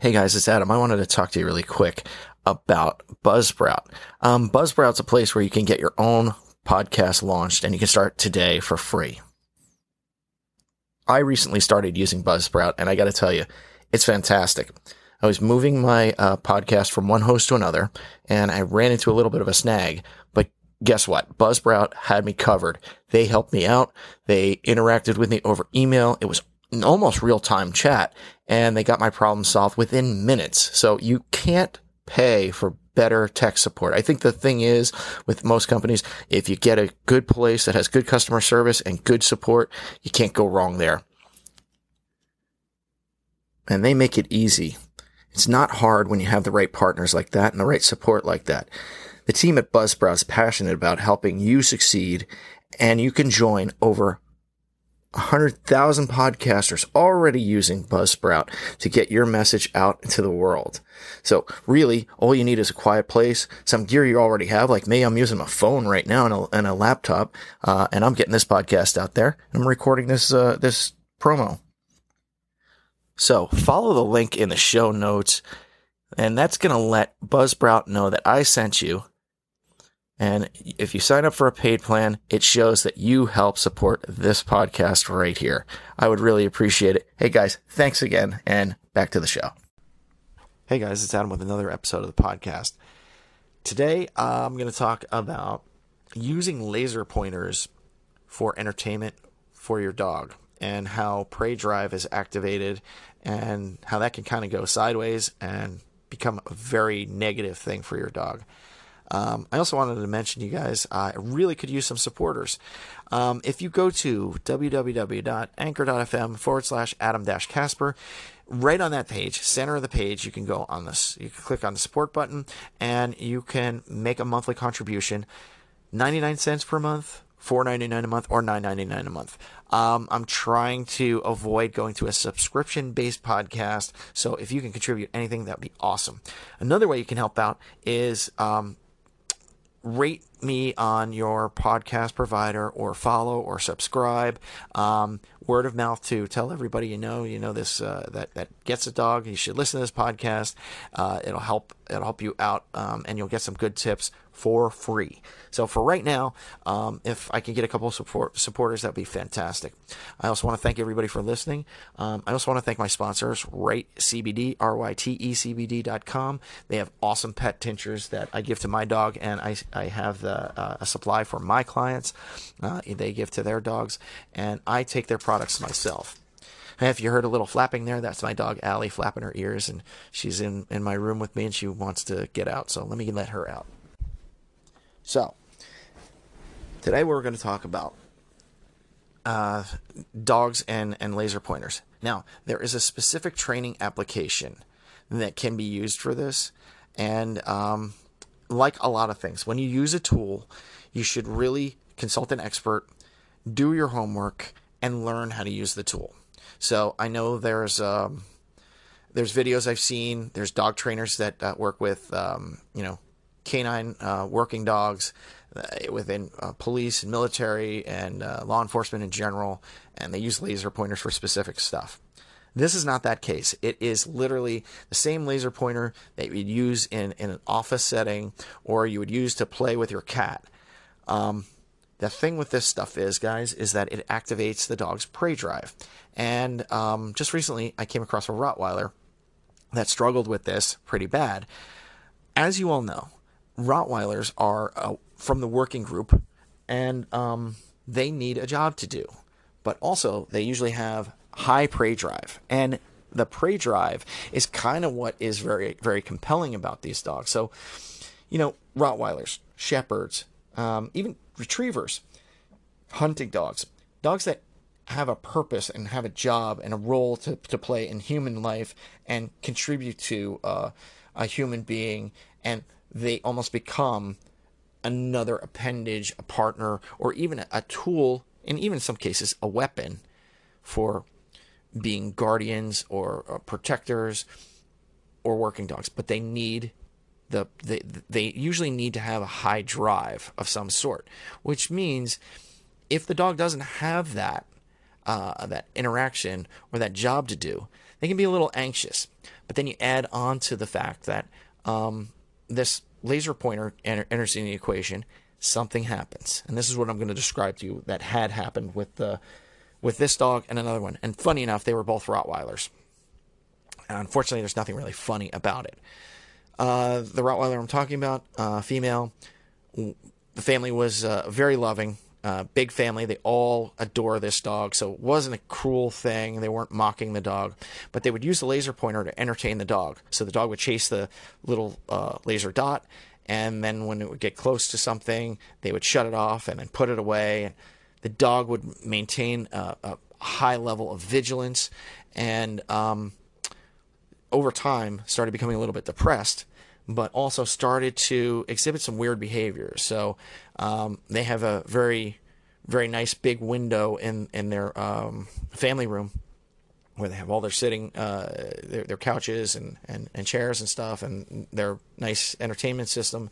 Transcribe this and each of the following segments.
Hey guys, it's Adam. I wanted to talk to you really quick about Buzzsprout. Um, Buzzsprout's a place where you can get your own podcast launched and you can start today for free. I recently started using Buzzsprout and I got to tell you, it's fantastic. I was moving my uh, podcast from one host to another and I ran into a little bit of a snag, but guess what? Buzzsprout had me covered. They helped me out. They interacted with me over email. It was almost real time chat and they got my problem solved within minutes. So you can't pay for better tech support. I think the thing is with most companies, if you get a good place that has good customer service and good support, you can't go wrong there. And they make it easy. It's not hard when you have the right partners like that and the right support like that. The team at Buzzsprout is passionate about helping you succeed and you can join over 100,000 podcasters already using Buzzsprout to get your message out into the world. So really, all you need is a quiet place, some gear you already have. Like me, I'm using my phone right now and a, and a laptop, uh, and I'm getting this podcast out there. I'm recording this, uh, this promo. So follow the link in the show notes, and that's going to let Buzzsprout know that I sent you and if you sign up for a paid plan, it shows that you help support this podcast right here. I would really appreciate it. Hey guys, thanks again and back to the show. Hey guys, it's Adam with another episode of the podcast. Today, I'm going to talk about using laser pointers for entertainment for your dog and how prey drive is activated and how that can kind of go sideways and become a very negative thing for your dog. Um, I also wanted to mention you guys, I really could use some supporters. Um, if you go to www.anchor.fm forward slash Adam Casper, right on that page, center of the page, you can go on this, you can click on the support button and you can make a monthly contribution, 99 cents per month, four ninety nine a month or nine ninety nine a month. Um, I'm trying to avoid going to a subscription based podcast. So if you can contribute anything, that'd be awesome. Another way you can help out is um, rate me on your podcast provider or follow or subscribe. Um, word of mouth to tell everybody you know, you know this uh, that that gets a dog. You should listen to this podcast. Uh, it'll help. It'll help you out, um, and you'll get some good tips for free. So for right now, um, if I can get a couple of support, supporters, that'd be fantastic. I also want to thank everybody for listening. Um, I also want to thank my sponsors, Ryte CBD, R-Y-T-E-C-B-D.com. They have awesome pet tinctures that I give to my dog, and I, I have the, uh, a supply for my clients. Uh, they give to their dogs, and I take their products myself. If you heard a little flapping there, that's my dog Allie flapping her ears, and she's in, in my room with me, and she wants to get out. So let me let her out. So, today we're going to talk about uh, dogs and, and laser pointers. Now, there is a specific training application that can be used for this. And um, like a lot of things, when you use a tool, you should really consult an expert, do your homework, and learn how to use the tool. So I know there's um, there's videos I've seen. There's dog trainers that uh, work with um, you know canine uh, working dogs uh, within uh, police and military and uh, law enforcement in general, and they use laser pointers for specific stuff. This is not that case. It is literally the same laser pointer that you would use in, in an office setting or you would use to play with your cat. Um, the thing with this stuff is, guys, is that it activates the dog's prey drive. And um, just recently, I came across a Rottweiler that struggled with this pretty bad. As you all know, Rottweilers are uh, from the working group, and um, they need a job to do. But also, they usually have high prey drive, and the prey drive is kind of what is very, very compelling about these dogs. So, you know, Rottweilers, Shepherds, um, even retrievers, hunting dogs, dogs that have a purpose and have a job and a role to, to play in human life and contribute to uh, a human being and they almost become another appendage, a partner, or even a tool, in even some cases, a weapon for being guardians or, or protectors or working dogs. But they need the they they usually need to have a high drive of some sort, which means if the dog doesn't have that uh, that interaction or that job to do, they can be a little anxious. But then you add on to the fact that um, this laser pointer enter- enters in the equation, something happens, and this is what I'm going to describe to you that had happened with the with this dog and another one. And funny enough, they were both Rottweilers. And unfortunately, there's nothing really funny about it. Uh, the Rottweiler I'm talking about, uh, female, the family was uh, very loving, uh, big family. They all adore this dog, so it wasn't a cruel thing. They weren't mocking the dog, but they would use the laser pointer to entertain the dog. So the dog would chase the little uh, laser dot, and then when it would get close to something, they would shut it off and then put it away. The dog would maintain a, a high level of vigilance, and um, over time started becoming a little bit depressed but also started to exhibit some weird behavior So um, they have a very, very nice big window in in their um, family room where they have all their sitting, uh, their, their couches and, and, and chairs and stuff, and their nice entertainment system.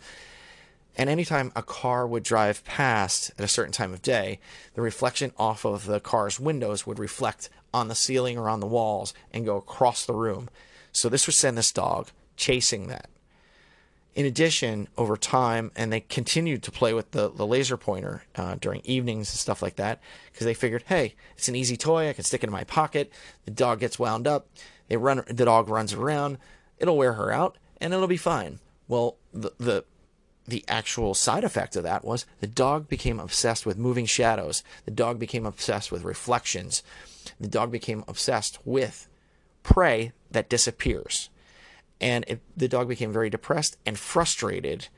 And anytime a car would drive past at a certain time of day, the reflection off of the car's windows would reflect on the ceiling or on the walls and go across the room. So this would send this dog chasing that in addition, over time, and they continued to play with the, the laser pointer uh, during evenings and stuff like that because they figured, hey, it's an easy toy. I can stick it in my pocket. The dog gets wound up. They run. The dog runs around. It'll wear her out, and it'll be fine. Well, the the the actual side effect of that was the dog became obsessed with moving shadows. The dog became obsessed with reflections. The dog became obsessed with prey that disappears and it, the dog became very depressed and frustrated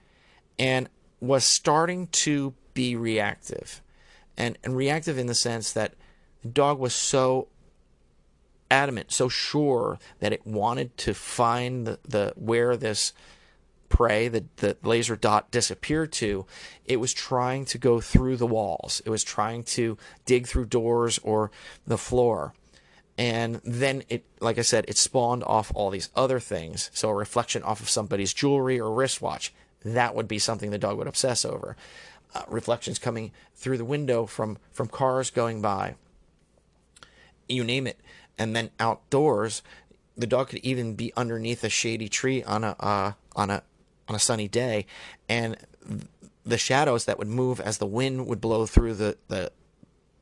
and was starting to be reactive and, and reactive in the sense that the dog was so adamant so sure that it wanted to find the, the where this prey that the laser dot disappeared to it was trying to go through the walls. It was trying to dig through doors or the floor. And then it like i said it spawned off all these other things. So a reflection off of somebody's jewelry or wristwatch that would be something the dog would obsess over. Uh, reflections coming through the window from from cars going by you name it. And then outdoors the dog could even be underneath a shady tree on a uh, on a on a sunny day and the shadows that would move as the wind would blow through the, the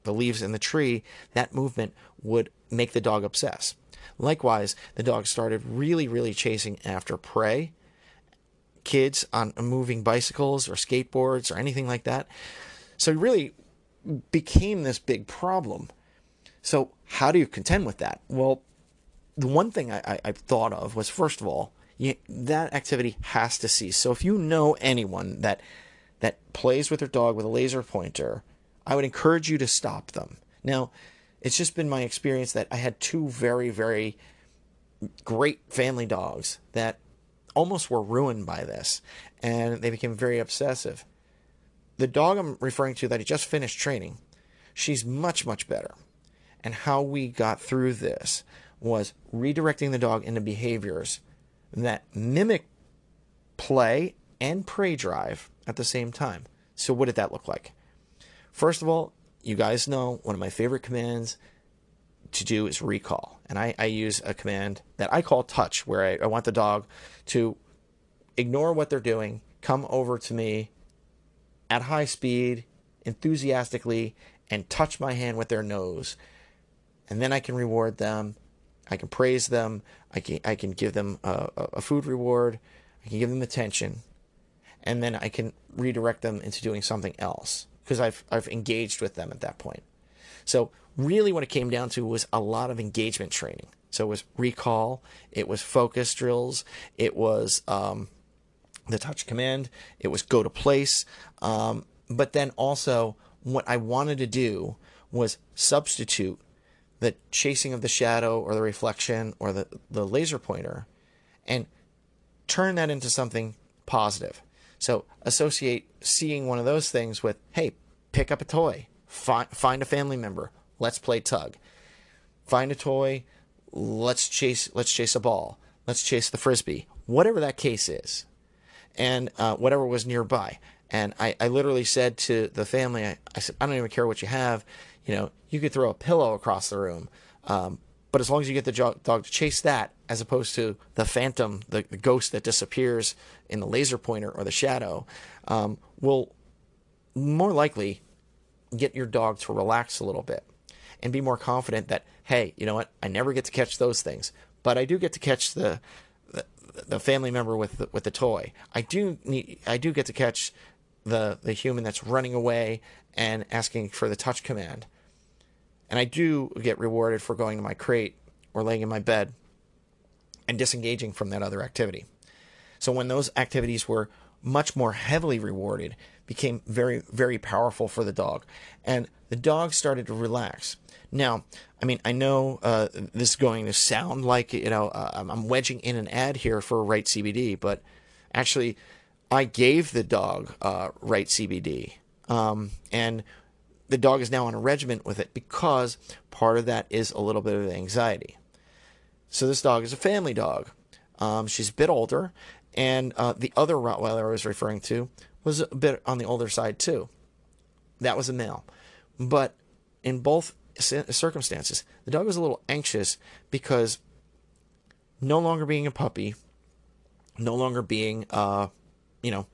the leaves in the tree, that movement would make the dog obsess. Likewise, the dog started really, really chasing after prey, kids on moving bicycles or skateboards or anything like that. So it really became this big problem. So, how do you contend with that? Well, the one thing I, I, I thought of was first of all, you, that activity has to cease. So, if you know anyone that that plays with their dog with a laser pointer I would encourage you to stop them. Now, it's just been my experience that I had two very, very great family dogs that almost were ruined by this, and they became very obsessive. The dog I'm referring to that I just finished training, she's much, much better. And how we got through this was redirecting the dog into behaviors that mimic play and prey drive at the same time. So, what did that look like? First of all, you guys know one of my favorite commands to do is recall. And I, I use a command that I call touch, where I, I want the dog to ignore what they're doing, come over to me at high speed, enthusiastically, and touch my hand with their nose. And then I can reward them. I can praise them. I can, I can give them a, a food reward. I can give them attention. And then I can redirect them into doing something else because I've I've engaged with them at that point. So really, what it came down to was a lot of engagement training. So it was recall, it was focus drills, it was um, the touch command, it was go to place, um, but then also what I wanted to do was substitute the chasing of the shadow or the reflection or the, the laser pointer and turn that into something positive. So associate seeing one of those things with, hey, pick up a toy, find, find a family member, let's play tug. Find a toy, let's chase let's chase a ball, let's chase the frisbee, whatever that case is, and uh, whatever was nearby. And I, I literally said to the family, I, I said, I don't even care what you have, you know, you could throw a pillow across the room, um, But as long as you get the dog to chase that, as opposed to the phantom, the, the ghost that disappears in the laser pointer or the shadow, um, will more likely get your dog to relax a little bit and be more confident that, hey, you know what? I never get to catch those things, but I do get to catch the the, family member with the, with the toy. I do need, I do get to catch the the human that's running away and asking for the touch command. And I do get rewarded for going to my crate or laying in my bed and disengaging from that other activity. So when those activities were much more heavily rewarded, became very, very powerful for the dog. And the dog started to relax. Now, I mean, I know uh, this is going to sound like, you know, uh, I'm wedging in an ad here for Ryte CBD, but actually, I gave the dog uh, Ryte CBD. Um, and the dog is now on a regimen with it because part of that is a little bit of anxiety. So this dog is a family dog. Um, she's a bit older, and uh, the other Rottweiler I was referring to was a bit on the older side too. That was a male, but in both circumstances, the dog was a little anxious because no longer being a puppy, no longer being, uh, you know,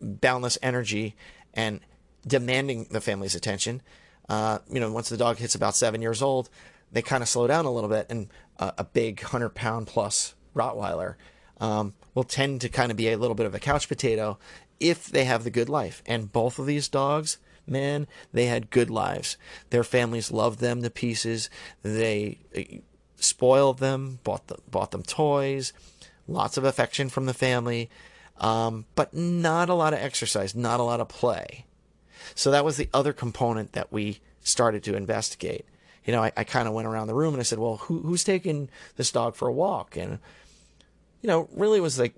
boundless energy and demanding the family's attention. Uh, you know, once the dog hits about seven years old, they kind of slow down a little bit, and uh, a big hundred pound plus Rottweiler um, will tend to kind of be a little bit of a couch potato if they have the good life. And both of these dogs, man, they had good lives. Their families loved them to pieces. They uh, spoiled them, bought them, bought them toys, lots of affection from the family, um, but not a lot of exercise, not a lot of play. So that was the other component that we started to investigate. You know, I, I kind of went around the room and I said, well, who, who's taking this dog for a walk? And, you know, really it was like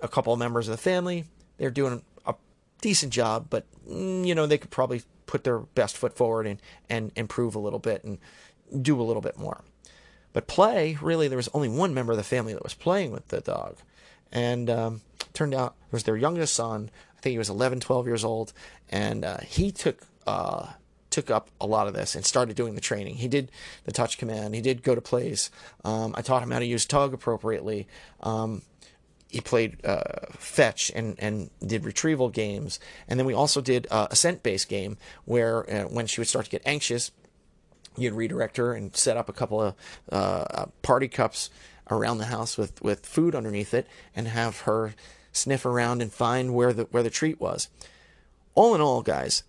a couple of members of the family. They're doing a decent job, but, mm, you know, they could probably put their best foot forward and, and improve a little bit and do a little bit more. But play, really, there was only one member of the family that was playing with the dog. And um, turned out it was their youngest son. Think he was 11, 12 years old. And uh, he took uh, took up a lot of this and started doing the training. He did the touch command. He did go to plays. Um, I taught him how to use tug appropriately. Um, he played uh, fetch and, and did retrieval games. And then we also did uh, a scent based game where uh, when she would start to get anxious, you'd redirect her and set up a couple of uh, uh, party cups around the house with, with food underneath it and have her sniff around and find where the where the treat was. All in all, guys,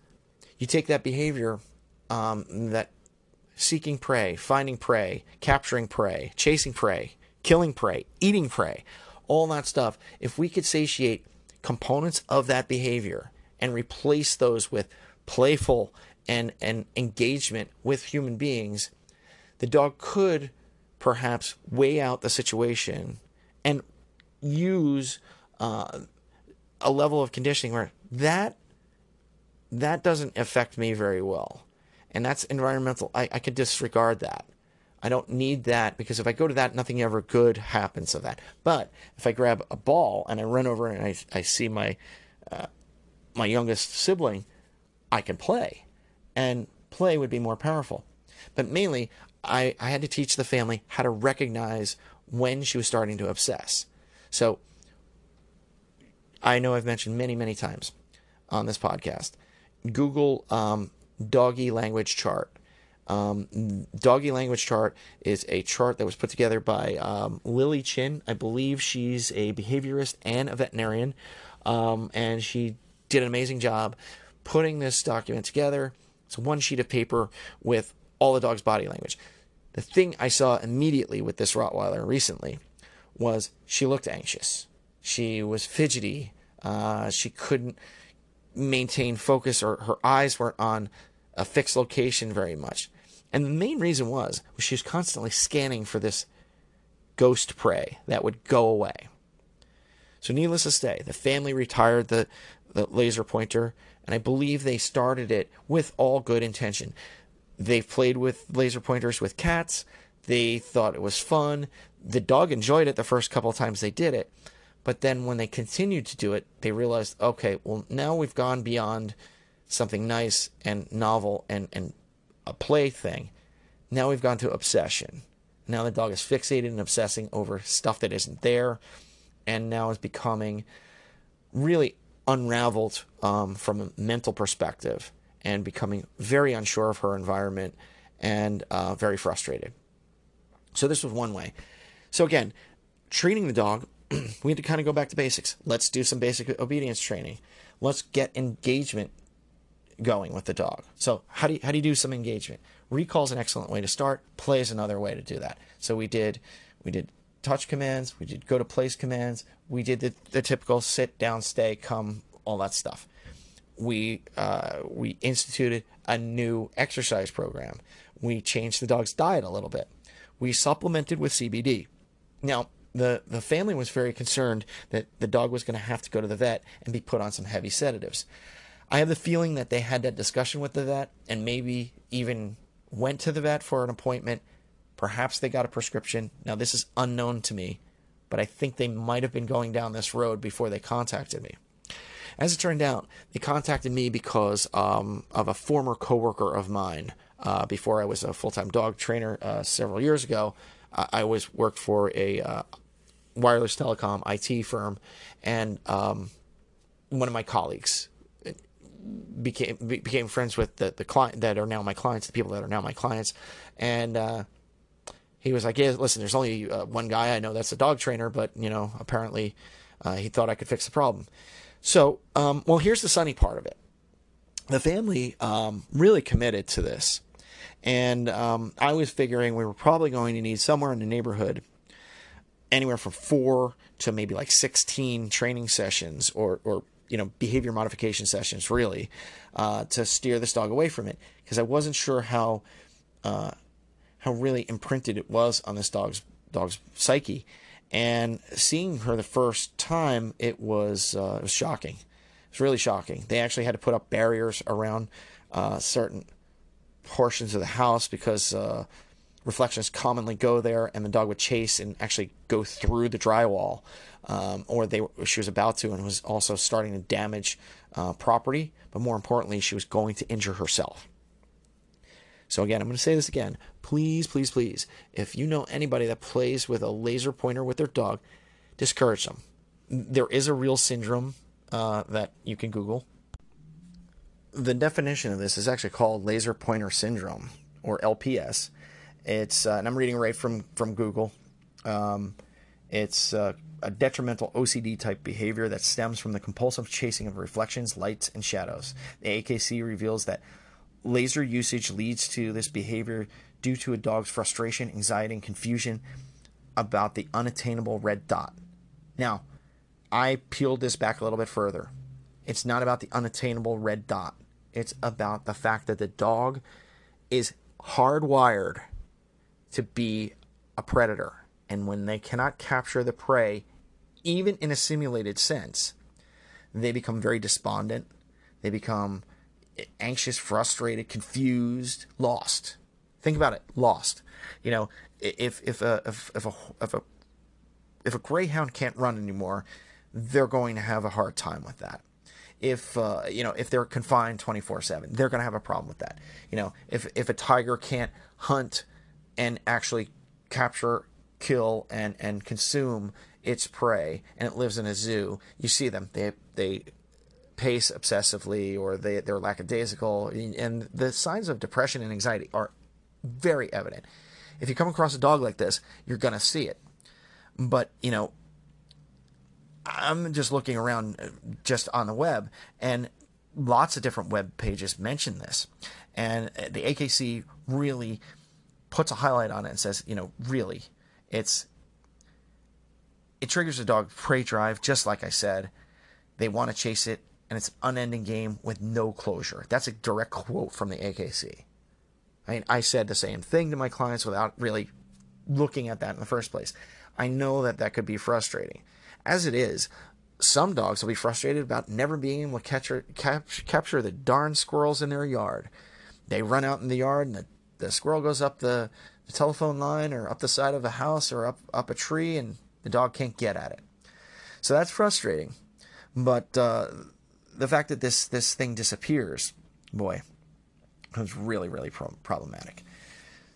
you take that behavior, um, that seeking prey, finding prey, capturing prey, chasing prey, killing prey, eating prey, all that stuff. If we could satiate components of that behavior and replace those with playful and, and engagement with human beings, the dog could perhaps weigh out the situation and use uh, a level of conditioning where that that doesn't affect me very well. And that's environmental. I, I could disregard that. I don't need that because if I go to that, nothing ever good happens of that. But if I grab a ball and I run over and I, I see my uh, my youngest sibling, I can play, and play would be more powerful. But mainly, I, I had to teach the family how to recognize when she was starting to obsess. So I know I've mentioned many, many times on this podcast Google um, doggy language chart. Um, doggy language chart is a chart that was put together by um, Lili Chin. I believe she's a behaviorist and a veterinarian, um, and she did an amazing job putting this document together. It's one sheet of paper with all the dog's body language. The thing I saw immediately with this Rottweiler recently was she looked anxious. She was fidgety. Uh, she couldn't maintain focus or her eyes weren't on a fixed location very much. And the main reason was, was she was constantly scanning for this ghost prey that would go away. So needless to say, the family retired the, the laser pointer, and I believe they started it with all good intention. They played with laser pointers with cats. They thought it was fun. The dog enjoyed it the first couple of times they did it. But then when they continued to do it, they realized, okay, well, now we've gone beyond something nice and novel and, and a play thing. Now we've gone to obsession. Now the dog is fixated and obsessing over stuff that isn't there, and now is becoming really unraveled um, from a mental perspective and becoming very unsure of her environment and uh, very frustrated. So this was one way. So again, treating the dog, we had to kind of go back to basics. Let's do some basic obedience training. Let's get engagement going with the dog. So how do you, how do you do some engagement? Recall is an excellent way to start. Play is another way to do that. So we did we did touch commands, we did go to place commands, we did the, the typical sit down, stay, come, all that stuff. We uh, we instituted a new exercise program. We changed the dog's diet a little bit. We supplemented with CBD. Now the the family was very concerned that the dog was going to have to go to the vet and be put on some heavy sedatives. I have the feeling that they had that discussion with the vet and maybe even went to the vet for an appointment. Perhaps they got a prescription. Now, this is unknown to me, but I think they might have been going down this road before they contacted me. As it turned out, they contacted me because um, of a former coworker of mine. Uh, before I was a full-time dog trainer uh, several years ago, I, I always worked for a uh, wireless telecom IT firm, and um, one of my colleagues became became friends with the the client that are now my clients, the people that are now my clients, and uh, he was like, "Yeah, listen, there's only uh, one guy. I know that's a dog trainer, but you know, apparently, uh, he thought I could fix the problem." So, um, well, here's the sunny part of it: the family um, really committed to this, and um, I was figuring we were probably going to need somewhere in the neighborhood anywhere from four to maybe like 16 training sessions or, or you know behavior modification sessions really uh, to steer this dog away from it because I wasn't sure how uh, how really imprinted it was on this dog's dog's psyche. And seeing her the first time, it was uh, it was shocking. It was really shocking. They actually had to put up barriers around uh, certain portions of the house because uh, reflections commonly go there, and the dog would chase and actually go through the drywall, um, or they she was about to, and was also starting to damage uh, property. But more importantly, she was going to injure herself. So again, I'm going to say this again. Please, please, please, if you know anybody that plays with a laser pointer with their dog, discourage them. There is a real syndrome uh, that you can Google. The definition of this is actually called laser pointer syndrome, or LPS it's uh, and I'm reading right from from Google. Um, it's uh, a detrimental OCD type behavior that stems from the compulsive chasing of reflections, lights, and shadows. The AKC reveals that laser usage leads to this behavior due to a dog's frustration, anxiety, and confusion about the unattainable red dot. Now, I peeled this back a little bit further. It's not about the unattainable red dot. It's about the fact that the dog is hardwired to be a predator. And when they cannot capture the prey, even in a simulated sense, they become very despondent. They become anxious, frustrated, confused, lost. Think about it, lost. You know, if if a if, if a if a if a greyhound can't run anymore, they're going to have a hard time with that. If uh, you know if they're confined 24/7, they're going to have a problem with that. You know, if if a tiger can't hunt and actually capture, kill, and, and consume its prey, and it lives in a zoo, you see them. They they pace obsessively, or they they're lackadaisical, and the signs of depression and anxiety are very evident. If you come across a dog like this, you're gonna see it. But you know, I'm just looking around uh, just on the web, and lots of different web pages mention this, and the AKC really puts a highlight on it and says, you know, really, it's it triggers a dog prey drive, just like I said. They want to chase it, and it's an unending game with no closure. That's a direct quote from the AKC. I mean, I said the same thing to my clients without really looking at that in the first place. I know that that could be frustrating. As it is, some dogs will be frustrated about never being able to catch or, cap, capture the darn squirrels in their yard. They run out in the yard and the the squirrel goes up the, the telephone line or up the side of a house or up up a tree, and the dog can't get at it. So that's frustrating. But uh, the fact that this this thing disappears, boy, was really really pro- problematic.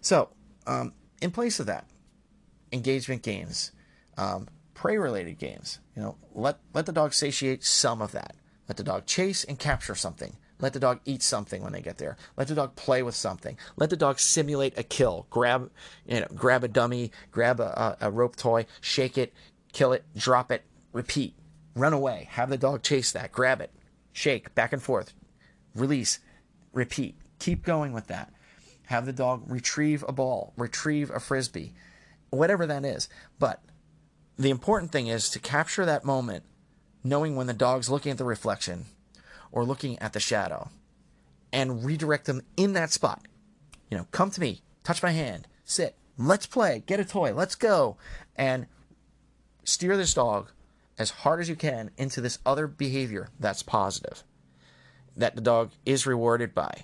So um, in place of that, engagement games, um, prey related games. You know, let let the dog satiate some of that. Let the dog chase and capture something. Let the dog eat something when they get there. Let the dog play with something. Let the dog simulate a kill. Grab, you know, grab a dummy, grab a, a, a rope toy, shake it, kill it, drop it, repeat. Run away. Have the dog chase that. Grab it, shake, back and forth, release, repeat. Keep going with that. Have the dog retrieve a ball, retrieve a frisbee, whatever that is. But the important thing is to capture that moment, knowing when the dog's looking at the reflection or looking at the shadow, and redirect them in that spot. You know, come to me, touch my hand, sit, let's play, get a toy, let's go, and steer this dog as hard as you can into this other behavior that's positive, that the dog is rewarded by.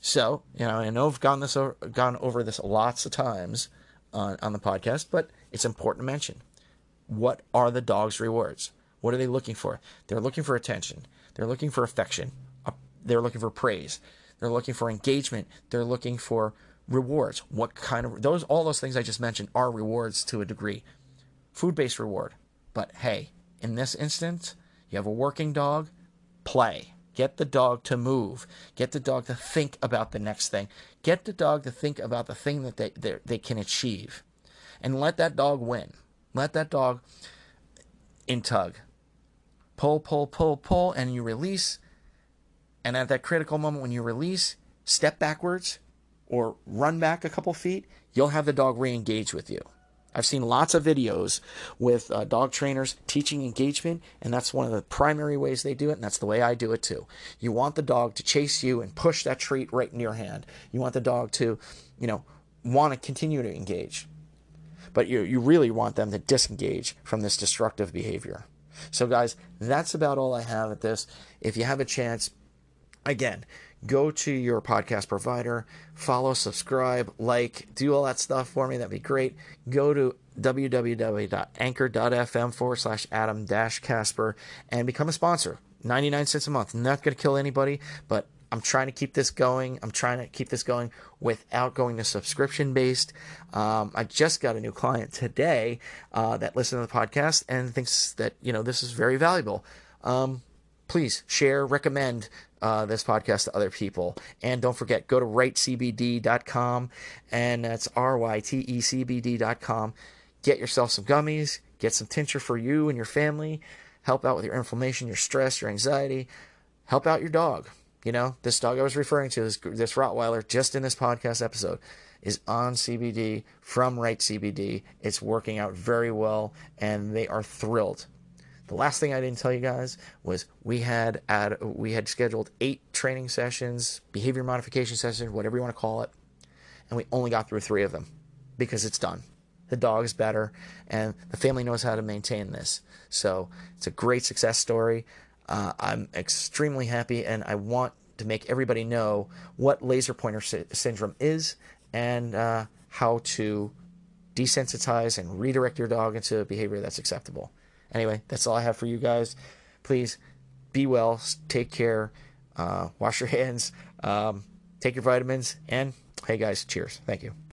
So, you know, I know I've gone this over, gone over this lots of times on, on the podcast, but it's important to mention. What are the dog's rewards? What are they looking for? They're looking for attention. They're looking for affection. Uh, they're looking for praise. They're looking for engagement. They're looking for rewards. What kind of those all those things I just mentioned are rewards to a degree. Food-based reward. But hey, in this instance, you have a working dog, play. Get the dog to move. Get the dog to think about the next thing. Get the dog to think about the thing that they, they, they can achieve. And let that dog win. Let that dog in tug. Pull, pull, pull, pull, and you release. And at that critical moment when you release, step backwards or run back a couple feet, you'll have the dog re engage with you. I've seen lots of videos with uh, dog trainers teaching engagement, and that's one of the primary ways they do it, and that's the way I do it too. You want the dog to chase you and push that treat right in your hand. You want the dog to, you know, want to continue to engage. But you, you really want them to disengage from this destructive behavior. So, guys, that's about all I have at this. If you have a chance, again, go to your podcast provider, follow, subscribe, like, do all that stuff for me. That'd be great. Go to www.anchor.fm forward slash Adam dash Casper and become a sponsor. 99 cents a month. Not going to kill anybody, but I'm trying to keep this going. I'm trying to keep this going without going to subscription based. Um, I just got a new client today uh, that listened to the podcast and thinks that you know this is very valuable. Um, please share, recommend uh, this podcast to other people. And don't forget, go to rytecbd.com, and that's R Y T E C B D.com. Get yourself some gummies, get some tincture for you and your family, help out with your inflammation, your stress, your anxiety, help out your dog. You know, this dog I was referring to, this, this Rottweiler, just in this podcast episode, is on CBD from Ryte CBD. It's working out very well, and they are thrilled the last thing I didn't tell you guys was we had at, we had scheduled eight training sessions, behavior modification sessions, whatever you want to call it, and we only got through three of them because it's done. The dog is better, and the family knows how to maintain this. So it's a great success story. Uh, I'm extremely happy, and I want to make everybody know what laser pointer sy- syndrome is and uh, how to desensitize and redirect your dog into a behavior that's acceptable. Anyway, that's all I have for you guys. Please be well, take care, uh, wash your hands, um, take your vitamins, and hey guys, cheers. Thank you.